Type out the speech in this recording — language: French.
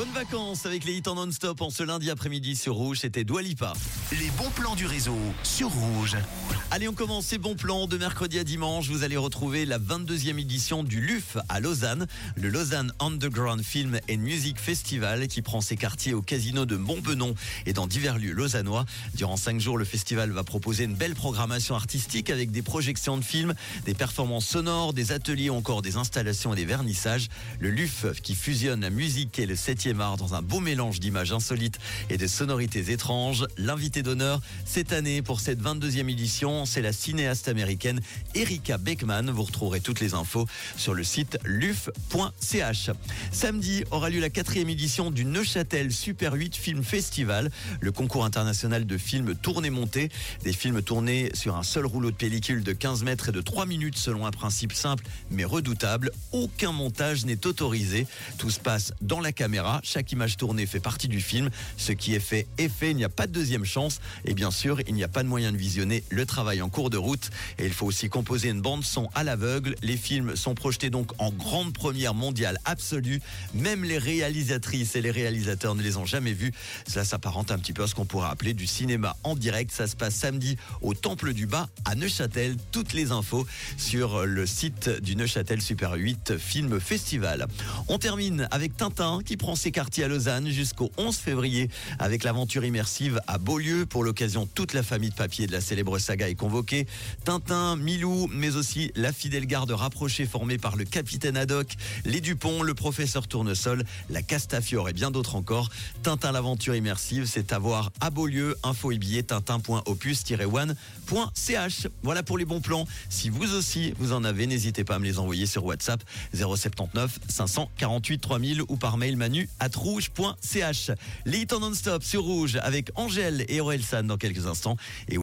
Bonnes vacances avec les hits en non-stop en ce lundi après-midi sur Rouge, c'était Doualipa. Les bons plans du réseau sur Rouge. Allez, on commence ces bons plans de mercredi à dimanche. Vous allez retrouver la 22e édition du LUF à Lausanne, le Lausanne Underground Film and Music Festival qui prend ses quartiers au casino de Montbenon et dans divers lieux lausannois. Durant cinq jours, le festival va proposer une belle programmation artistique avec des projections de films, des performances sonores, des ateliers ou encore des installations et des vernissages. Le LUF qui fusionne la musique et le 7e dans un beau mélange d'images insolites et de sonorités étranges. L'invité d'honneur cette année pour cette 22e édition, c'est la cinéaste américaine Erika Beckman. Vous retrouverez toutes les infos sur le site luf.ch. Samedi aura lieu la quatrième édition du Neuchâtel Super 8 Film Festival, le concours international de films tournés-montés. Des films tournés sur un seul rouleau de pellicule de 15 mètres et de 3 minutes selon un principe simple mais redoutable. Aucun montage n'est autorisé. Tout se passe dans la Chaque image tournée fait partie du film. Ce qui est fait est fait. Il n'y a pas de deuxième chance. Et bien sûr, il n'y a pas de moyen de visionner le travail en cours de route. Et il faut aussi composer une bande son à l'aveugle. Les films sont projetés donc en grande première mondiale absolue. Même les réalisatrices et les réalisateurs ne les ont jamais vus. Cela s'apparente un petit peu à ce qu'on pourrait appeler du cinéma en direct. Ça se passe samedi au Temple du Bas à Neuchâtel. Toutes les infos sur le site du Neuchâtel Super 8 Film Festival. On termine avec Tintin qui prend ses quartiers à Lausanne jusqu'au 11 février avec l'aventure immersive à Beaulieu. Pour l'occasion, toute la famille de papier de la célèbre saga est convoquée. Tintin, Milou, mais aussi la fidèle garde rapprochée formée par le capitaine Haddock, les Dupont, le professeur Tournesol, la Castafiore et bien d'autres encore. Tintin l'aventure immersive, c'est à voir à Beaulieu. Info et billets tintin.opus-one.ch. Voilà pour les bons plans. Si vous aussi vous en avez, n'hésitez pas à me les envoyer sur WhatsApp 079 548 3000 ou par mail manu at rouge.ch. Les en non-stop sur rouge avec Angèle et Orelsan dans quelques instants. Et